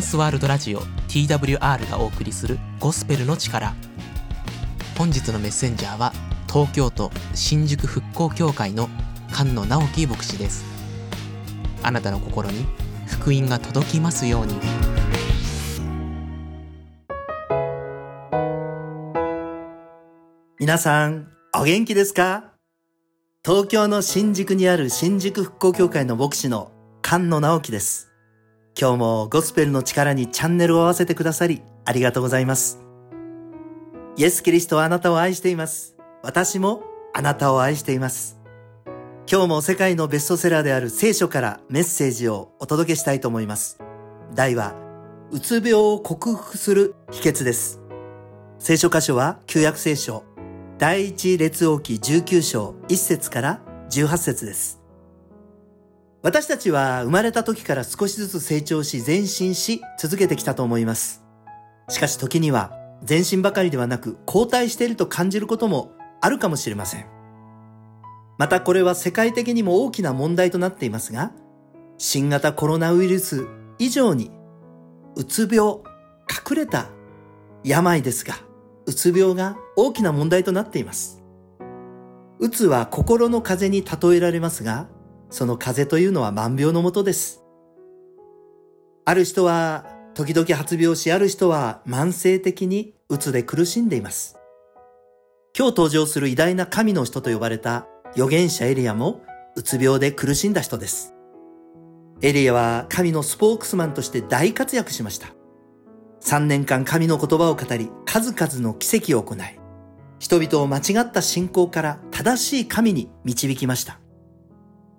ンスワールドラジオ TWR がお送りするゴスペルの力。本日のメッセンジャーは東京都新宿復興協会の菅野直樹牧師です。あなたの心に福音が届きますように。皆さん、お元気ですか？東京の新宿にある新宿復興協会の牧師の菅野直樹です。今日もゴスペルの力にチャンネルを合わせてくださりありがとうございます。イエス・キリストはあなたを愛しています。私もあなたを愛しています。今日も世界のベストセラーである聖書からメッセージをお届けしたいと思います。題は、うつ病を克服する秘訣です。聖書箇所は旧約聖書第一列王記19章1節から18節です。私たちは生まれた時から少しずつ成長し前進し続けてきたと思います。しかし時には前進ばかりではなく後退していると感じることもあるかもしれません。またこれは世界的にも大きな問題となっていますが、新型コロナウイルス以上にうつ病、隠れた病ですが、うつ病が大きな問題となっています。うつは心の風に例えられますが、その風というのは万病のもとです。ある人は時々発病し、ある人は慢性的にうつで苦しんでいます。今日登場する偉大な神の人と呼ばれた預言者エリアもうつ病で苦しんだ人です。エリアは神のスポークスマンとして大活躍しました。3年間神の言葉を語り、数々の奇跡を行い、人々を間違った信仰から正しい神に導きました。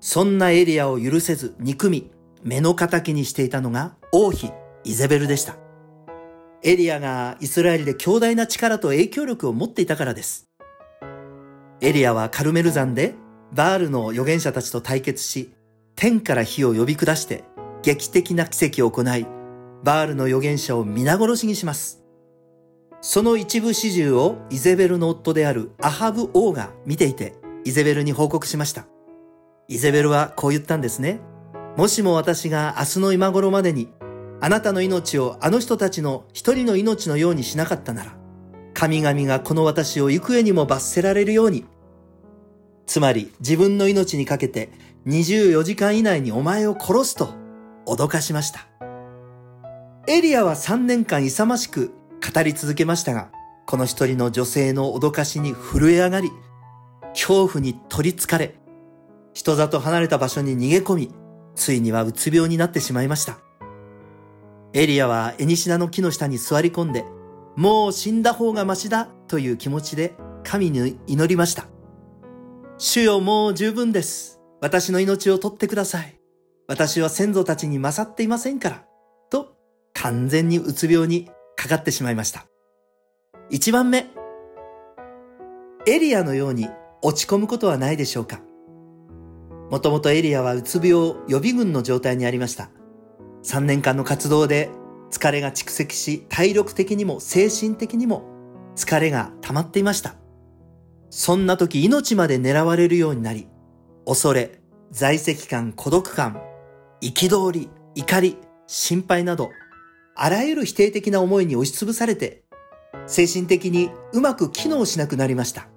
そんなエリアを許せず憎み、目の敵にしていたのが王妃イゼベルでした。エリアがイスラエルで強大な力と影響力を持っていたからです。エリアはカルメル山でバールの預言者たちと対決し、天から火を呼び下して劇的な奇跡を行い、バールの預言者を皆殺しにします。その一部始終をイゼベルの夫であるアハブ王が見ていて、イゼベルに報告しました。イゼベルはこう言ったんですね。もしも私が明日の今頃までに、あなたの命をあの人たちの一人の命のようにしなかったなら、神々がこの私を行方にも罰せられるように、つまり自分の命にかけて24時間以内にお前を殺すと脅かしました。エリアは3年間勇ましく語り続けましたが、この一人の女性の脅かしに震え上がり、恐怖に取り憑かれ、人里離れた場所に逃げ込み、ついにはうつ病になってしまいました。エリアはエニシナの木の下に座り込んで、もう死んだ方がマシだという気持ちで神に祈りました。主よもう十分です。私の命を取ってください。私は先祖たちに勝っていませんから。と完全にうつ病にかかってしまいました。一番目。エリアのように落ち込むことはないでしょうかもともとエリアはうつ病予備軍の状態にありました。3年間の活動で疲れが蓄積し、体力的にも精神的にも疲れが溜まっていました。そんな時命まで狙われるようになり、恐れ、在籍感、孤独感、憤り、怒り、心配など、あらゆる否定的な思いに押しつぶされて、精神的にうまく機能しなくなりました。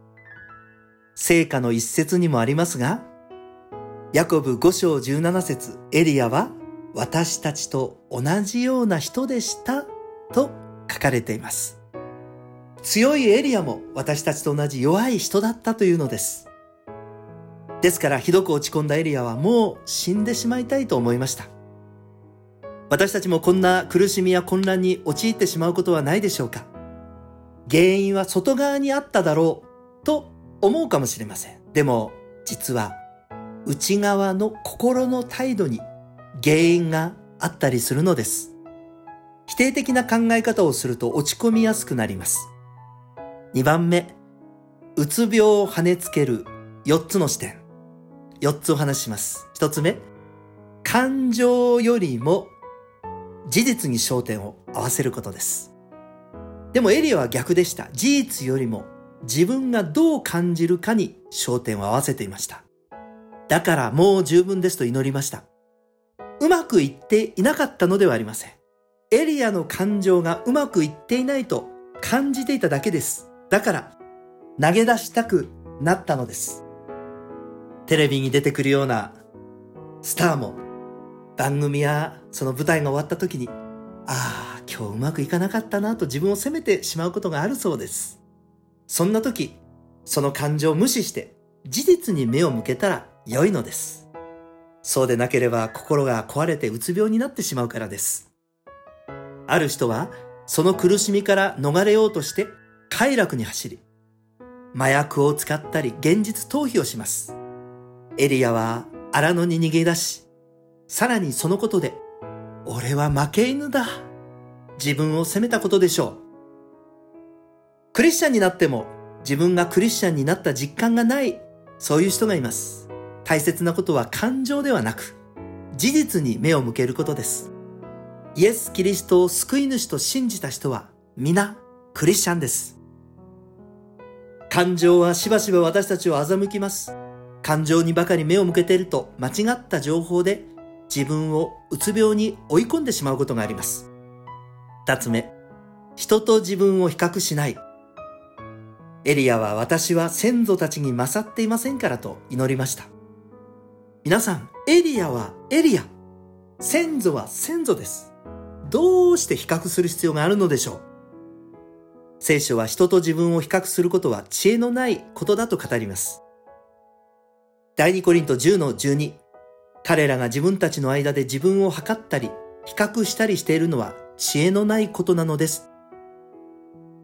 聖歌の一節にもありますが、ヤコブ5章17節エリアは私たちと同じような人でしたと書かれています。強いエリアも私たちと同じ弱い人だったというのです。ですからひどく落ち込んだエリアはもう死んでしまいたいと思いました。私たちもこんな苦しみや混乱に陥ってしまうことはないでしょうか原因は外側にあっただろうと思うかもしれません。でも実は内側の心の態度に原因があったりするのです。否定的な考え方をすると落ち込みやすくなります。2番目、うつ病を跳ねつける4つの視点。4つお話します。1つ目、感情よりも事実に焦点を合わせることです。でもエリアは逆でした。事実よりも自分がどう感じるかに焦点を合わせていました。だからもう十分ですと祈りました。うまくいっていなかったのではありません。エリアの感情がうまくいっていないと感じていただけです。だから、投げ出したくなったのです。テレビに出てくるようなスターも番組やその舞台が終わった時に、ああ、今日うまくいかなかったなと自分を責めてしまうことがあるそうです。そんな時、その感情を無視して事実に目を向けたら良いのです。そうでなければ心が壊れてうつ病になってしまうからです。ある人はその苦しみから逃れようとして快楽に走り、麻薬を使ったり現実逃避をします。エリアは荒野に逃げ出し、さらにそのことで、俺は負け犬だ。自分を責めたことでしょう。クリスチャンになっても自分がクリスチャンになった実感がない、そういう人がいます。大切なことは感情ではなく、事実に目を向けることです。イエス・キリストを救い主と信じた人は皆クリスチャンです。感情はしばしば私たちを欺きます。感情にばかり目を向けていると間違った情報で自分をうつ病に追い込んでしまうことがあります。二つ目、人と自分を比較しない。エリアは私は先祖たちに勝っていませんからと祈りました。皆さん、エリアはエリア。先祖は先祖です。どうして比較する必要があるのでしょう？聖書は人と自分を比較することは知恵のないことだと語ります。第二コリント10の12。彼らが自分たちの間で自分を測ったり、比較したりしているのは知恵のないことなのです。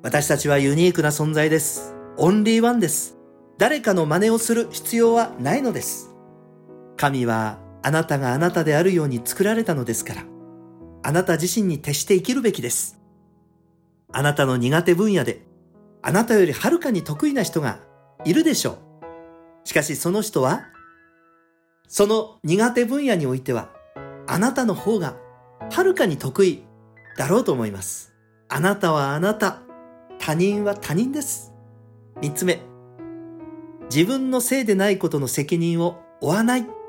私たちはユニークな存在です。オンリーワンです。誰かの真似をする必要はないのです。神はあなたがあなたであるように作られたのですから、あなた自身に徹して生きるべきです。あなたの苦手分野で、あなたよりはるかに得意な人がいるでしょう。しかしその人は、その苦手分野においては、あなたの方がはるかに得意だろうと思います。あなたはあなた、他人は他人です。三つ目、自分のせいでないことの責任を負わない。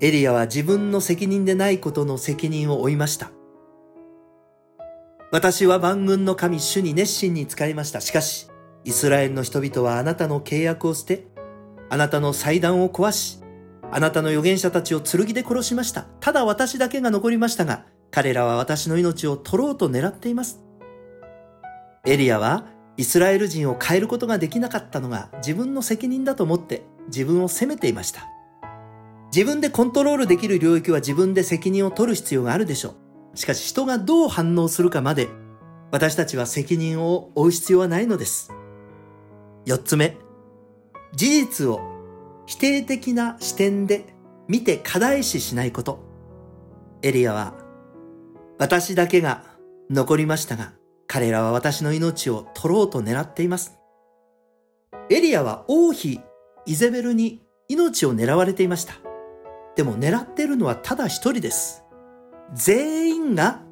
エリアは自分の責任でないことの責任を負いました。私は万軍の神主に熱心に使いました。しかし、イスラエルの人々はあなたの契約を捨て、あなたの祭壇を壊し、あなたの預言者たちを剣で殺しました。ただ私だけが残りましたが、彼らは私の命を取ろうと狙っています。エリアはイスラエル人を変えることができなかったのが自分の責任だと思って自分を責めていました。自分でコントロールできる領域は自分で責任を取る必要があるでしょう。しかし人がどう反応するかまで私たちは責任を負う必要はないのです。四つ目、事実を否定的な視点で見て課題視しないこと。エリアは私だけが残りましたが彼らは私の命を取ろうと狙っています。エリアは王妃イゼベルに命を狙われていました。でも狙ってるのはただ一人です。全員が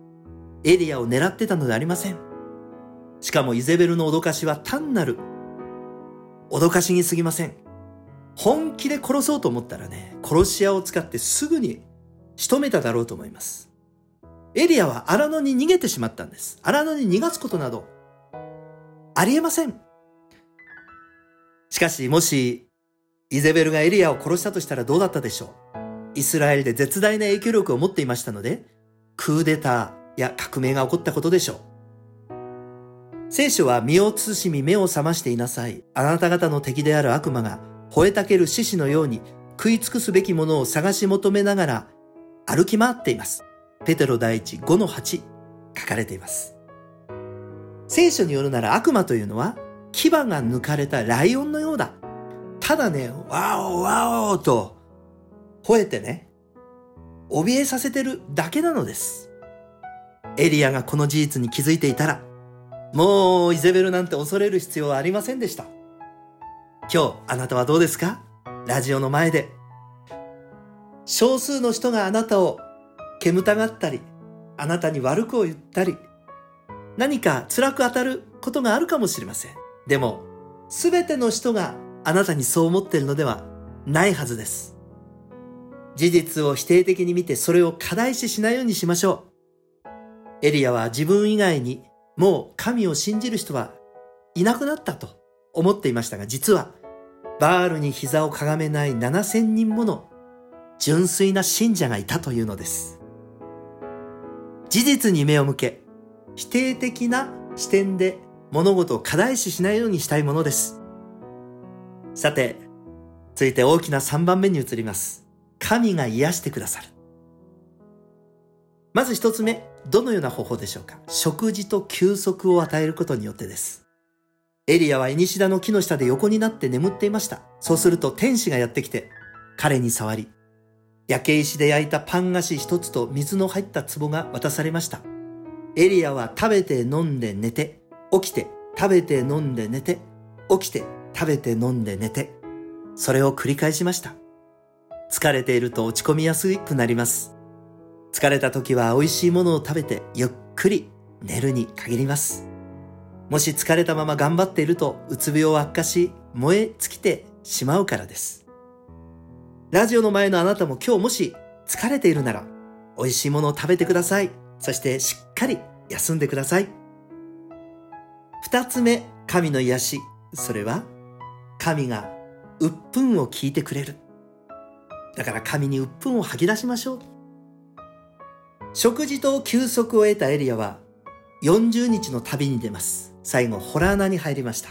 エリアを狙ってたのでありません。しかもイゼベルの脅かしは単なる脅かしに過ぎません。本気で殺そうと思ったらね、殺し屋を使ってすぐに仕留めただろうと思います。エリアは荒野に逃げてしまったんです。荒野に逃がすことなどありえません。しかし、もし、イゼベルがエリアを殺したとしたらどうだったでしょう？イスラエルで絶大な影響力を持っていましたので、クーデターや革命が起こったことでしょう。聖書は身を慎み目を覚ましていなさい。あなた方の敵である悪魔が吠えたける獅子のように食い尽くすべきものを探し求めながら歩き回っています。ペテロ第一5の8書かれています。聖書によるなら悪魔というのは牙が抜かれたライオンのようだ。ただね、ワオワオと吠えてね、怯えさせてるだけなのです。エリアがこの事実に気づいていたら、もうイゼベルなんて恐れる必要はありませんでした。今日あなたはどうですか？ラジオの前で。少数の人があなたを煙たがったり、あなたに悪くを言ったり、何か辛く当たることがあるかもしれません。でも、すべての人があなたにそう思っているのではないはずです。事実を否定的に見てそれを課題視しないようにしましょう。エリアは自分以外にもう神を信じる人はいなくなったと思っていましたが、実はバールに膝をかがめない7000人もの純粋な信者がいたというのです。事実に目を向け、否定的な視点で物事を課題視しないようにしたいものです。さて、続いて大きな3番目に移ります。神が癒してくださる。まず一つ目、どのような方法でしょうか？食事と休息を与えることによってです。エリアはイニシダの木の下で横になって眠っていました。そうすると天使がやってきて、彼に触り、焼け石で焼いたパン菓子一つと水の入った壺が渡されました。エリアは食べて飲んで寝て、起きて食べて飲んで寝て、起きて食べて飲んで寝て、それを繰り返しました。疲れていると落ち込みやすくなります。疲れた時は美味しいものを食べてゆっくり寝るに限ります。もし疲れたまま頑張っているとうつ病を悪化し燃え尽きてしまうからです。ラジオの前のあなたも今日もし疲れているなら美味しいものを食べてください。そしてしっかり休んでください。二つ目、神の癒し。それは神が鬱憤を聞いてくれる。だから神に鬱憤を吐き出しましょう。食事と休息を得たエリアは40日の旅に出ます。最後、ホラー穴に入りました。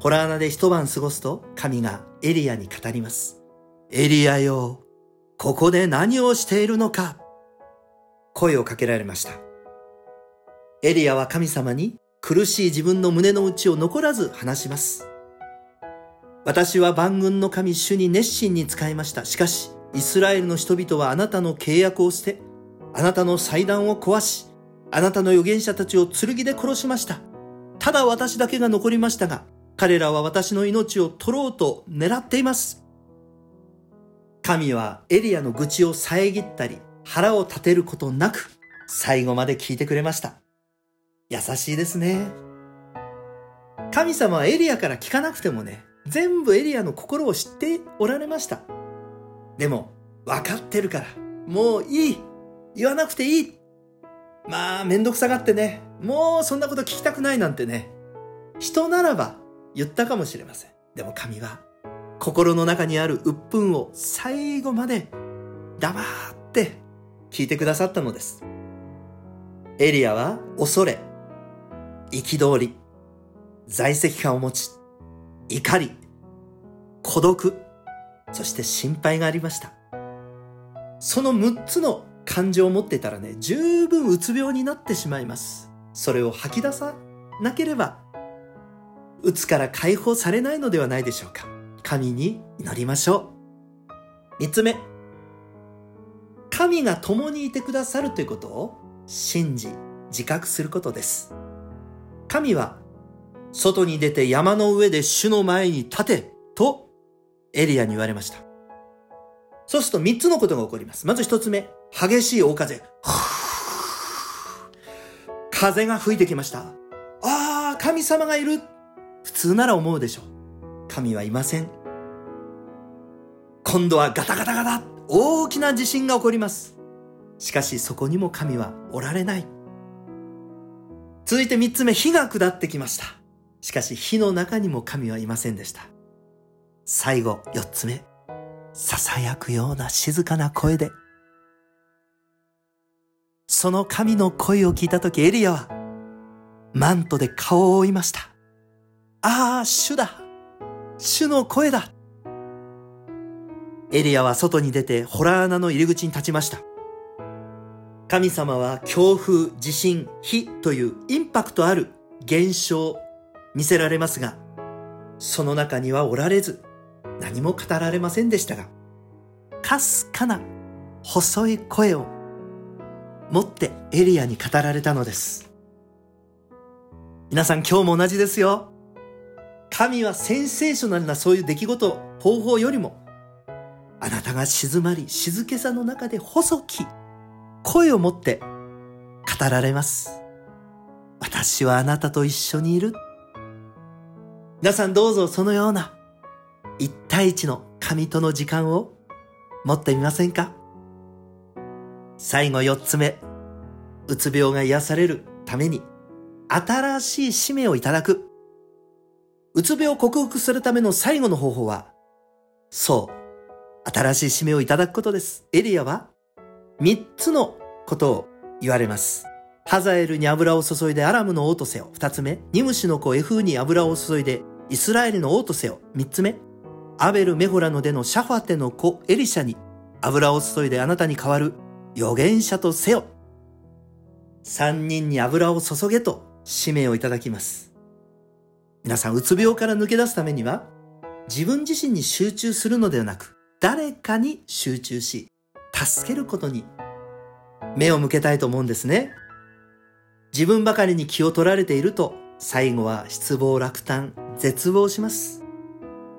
ホラー穴で一晩過ごすと神がエリアに語ります。エリアよ、ここで何をしているのか声をかけられました。エリアは神様に苦しい自分の胸の内を残らず話します。私は万軍の神主に熱心に使いました。しかし、イスラエルの人々はあなたの契約を捨て、あなたの祭壇を壊し、あなたの預言者たちを剣で殺しました。ただ私だけが残りましたが、彼らは私の命を取ろうと狙っています。神はエリアの愚痴を遮ったり、腹を立てることなく、最後まで聞いてくれました。優しいですね。神様はエリアから聞かなくてもね、全部エリアの心を知っておられました。でも、分かってるから、もういい言わなくていいまあ、めんどくさがってね、もうそんなこと聞きたくないなんてね、人ならば言ったかもしれません。でも神は、心の中にある鬱憤を最後まで黙って聞いてくださったのです。エリアは恐れ、憤り、在籍感を持ち、怒り、孤独、そして心配がありました。その6つの感情を持ってたらね、十分うつ病になってしまいます。それを吐き出さなければ、うつから解放されないのではないでしょうか。神に祈りましょう。三つ目。神が共にいてくださるということを信じ、自覚することです。神は、外に出て山の上で主の前に立てとエリアに言われました。そうすると三つのことが起こります。まず一つ目。激しい大風。風が吹いてきました。ああ、神様がいる。普通なら思うでしょう。神はいません。今度はガタガタガタ。大きな地震が起こります。しかしそこにも神はおられない。続いて三つ目、火が下ってきました。しかし火の中にも神はいませんでした。最後、四つ目、囁くような静かな声でその神の声を聞いたときエリアは、マントで顔を覆いました。ああ、主だ主の声だエリアは外に出てホラー穴の入り口に立ちました。神様は強風、地震、火というインパクトある現象見せられますが、その中にはおられず、何も語られませんでしたが、かすかな細い声を持ってエリアに語られたのです。皆さん今日も同じですよ。神はセンセーショナルなそういう出来事、方法よりも、あなたが静まり、静けさの中で細き声を持って語られます。私はあなたと一緒にいる。皆さんどうぞそのような一対一の神との時間を持ってみませんか？最後四つ目。うつ病が癒されるために新しい使命をいただく。うつ病を克服するための最後の方法は、そう、新しい使命をいただくことです。エリアは三つのことを言われます。ハザエルに油を注いでアラムの王とせよ。二つ目。ニムシの子エフーに油を注いでイスラエルの王とせよ。三つ目。アベル・メホラの出のシャファテの子エリシャに油を注いであなたに代わる預言者とせよ。三人に油を注げと使命をいただきます。皆さん、うつ病から抜け出すためには、自分自身に集中するのではなく、誰かに集中し、助けることに目を向けたいと思うんですね。自分ばかりに気を取られていると、最後は失望落胆、絶望します。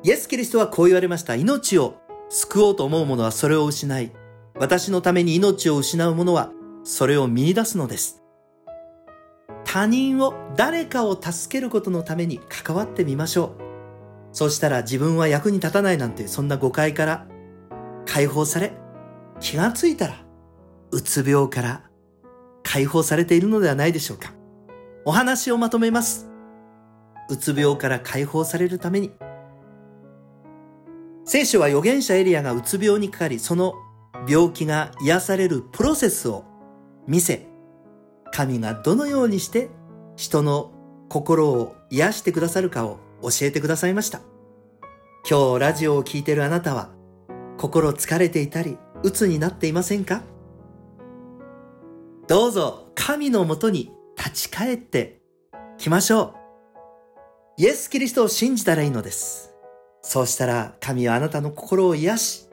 イエス・キリストはこう言われました。命を救おうと思う者はそれを失い、私のために命を失う者はそれを見出すのです。他人を、誰かを助けることのために関わってみましょう。そうしたら自分は役に立たないなんてそんな誤解から解放され、気がついたら、うつ病から解放されているのではないでしょうか。お話をまとめます。うつ病から解放されるために。聖書は預言者エリアがうつ病にかかり、その病気が癒されるプロセスを見せ、神がどのようにして人の心を癒してくださるかを教えてくださいました。今日ラジオを聴いてるあなたは心疲れていたり鬱になっていませんか？どうぞ神のもとに立ち返ってきましょう。イエス・キリストを信じたらいいのです。そうしたら神はあなたの心を癒し、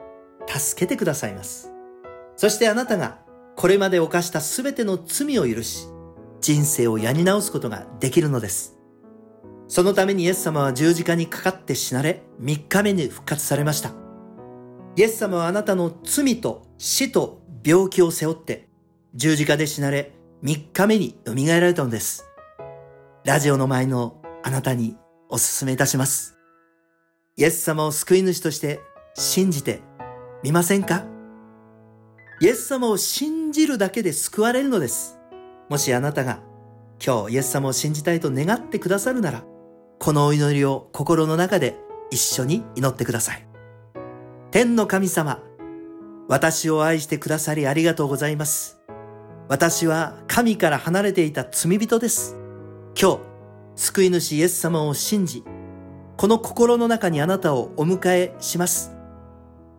助けてくださいます。そしてあなたがこれまで犯したすべての罪を許し、人生をやり直すことができるのです。そのためにイエス様は十字架にかかって死なれ、3日目に復活されました。イエス様はあなたの罪と死と病気を背負って、十字架で死なれ、3日目に蘇られたのです。ラジオの前のあなたにお勧めいたします。イエス様を救い主として信じてみませんか？イエス様を信じるだけで救われるのです。もしあなたが今日イエス様を信じたいと願ってくださるなら、このお祈りを心の中で一緒に祈ってください。天の神様、私を愛してくださりありがとうございます。私は神から離れていた罪人です。今日、救い主イエス様を信じ、この心の中にあなたをお迎えします。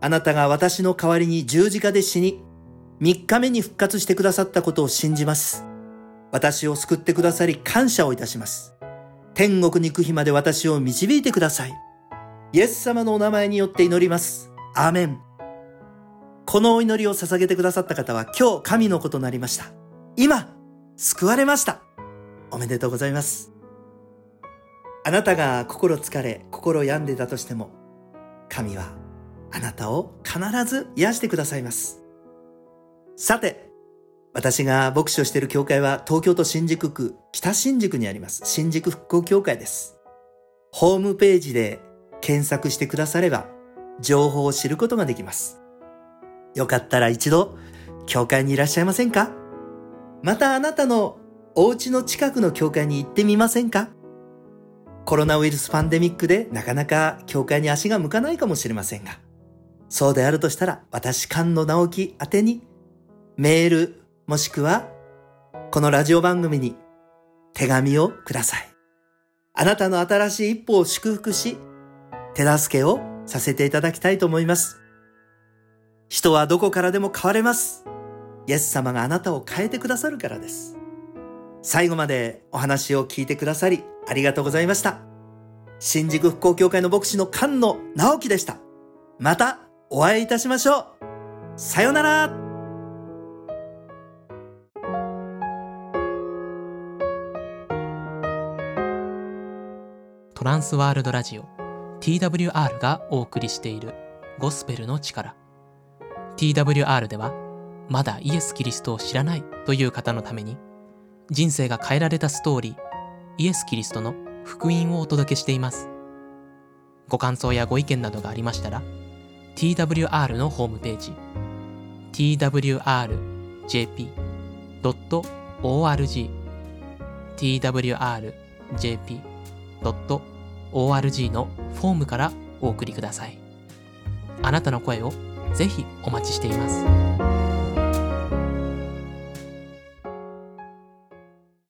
あなたが私の代わりに十字架で死に、3日目に復活してくださったことを信じます。私を救ってくださり感謝をいたします。天国に行く日まで私を導いてください。イエス様のお名前によって祈ります。アーメン。このお祈りを捧げてくださった方は今日神の子となりました。今、救われました。おめでとうございます。あなたが心疲れ、心病んでたとしても、神はあなたを必ず癒してくださいます。さて、私が牧師をしている教会は東京都新宿区北新宿にあります新宿復興協会です。ホームページで検索してくだされば情報を知ることができます。よかったら一度教会にいらっしゃいませんか？またあなたのお家の近くの教会に行ってみませんか？コロナウイルスパンデミックでなかなか教会に足が向かないかもしれませんが、そうであるとしたら私菅野直樹宛てにメール、もしくは、このラジオ番組に手紙をください。あなたの新しい一歩を祝福し、手助けをさせていただきたいと思います。人はどこからでも変われます。イエス様があなたを変えてくださるからです。最後までお話を聞いてくださりありがとうございました。新宿復興協会の牧師の菅野直樹でした。またお会いいたしましょう。さよならトランスワールドラジオ TWR がお送りしているゴスペルの力 TWR ではまだイエス・キリストを知らないという方のために人生が変えられたストーリーイエス・キリストの福音をお届けしていますご感想やご意見などがありましたら TWR のホームページ twrjp.org twrjp.org のフォームからお送りください。あなたの声をぜひお待ちしています。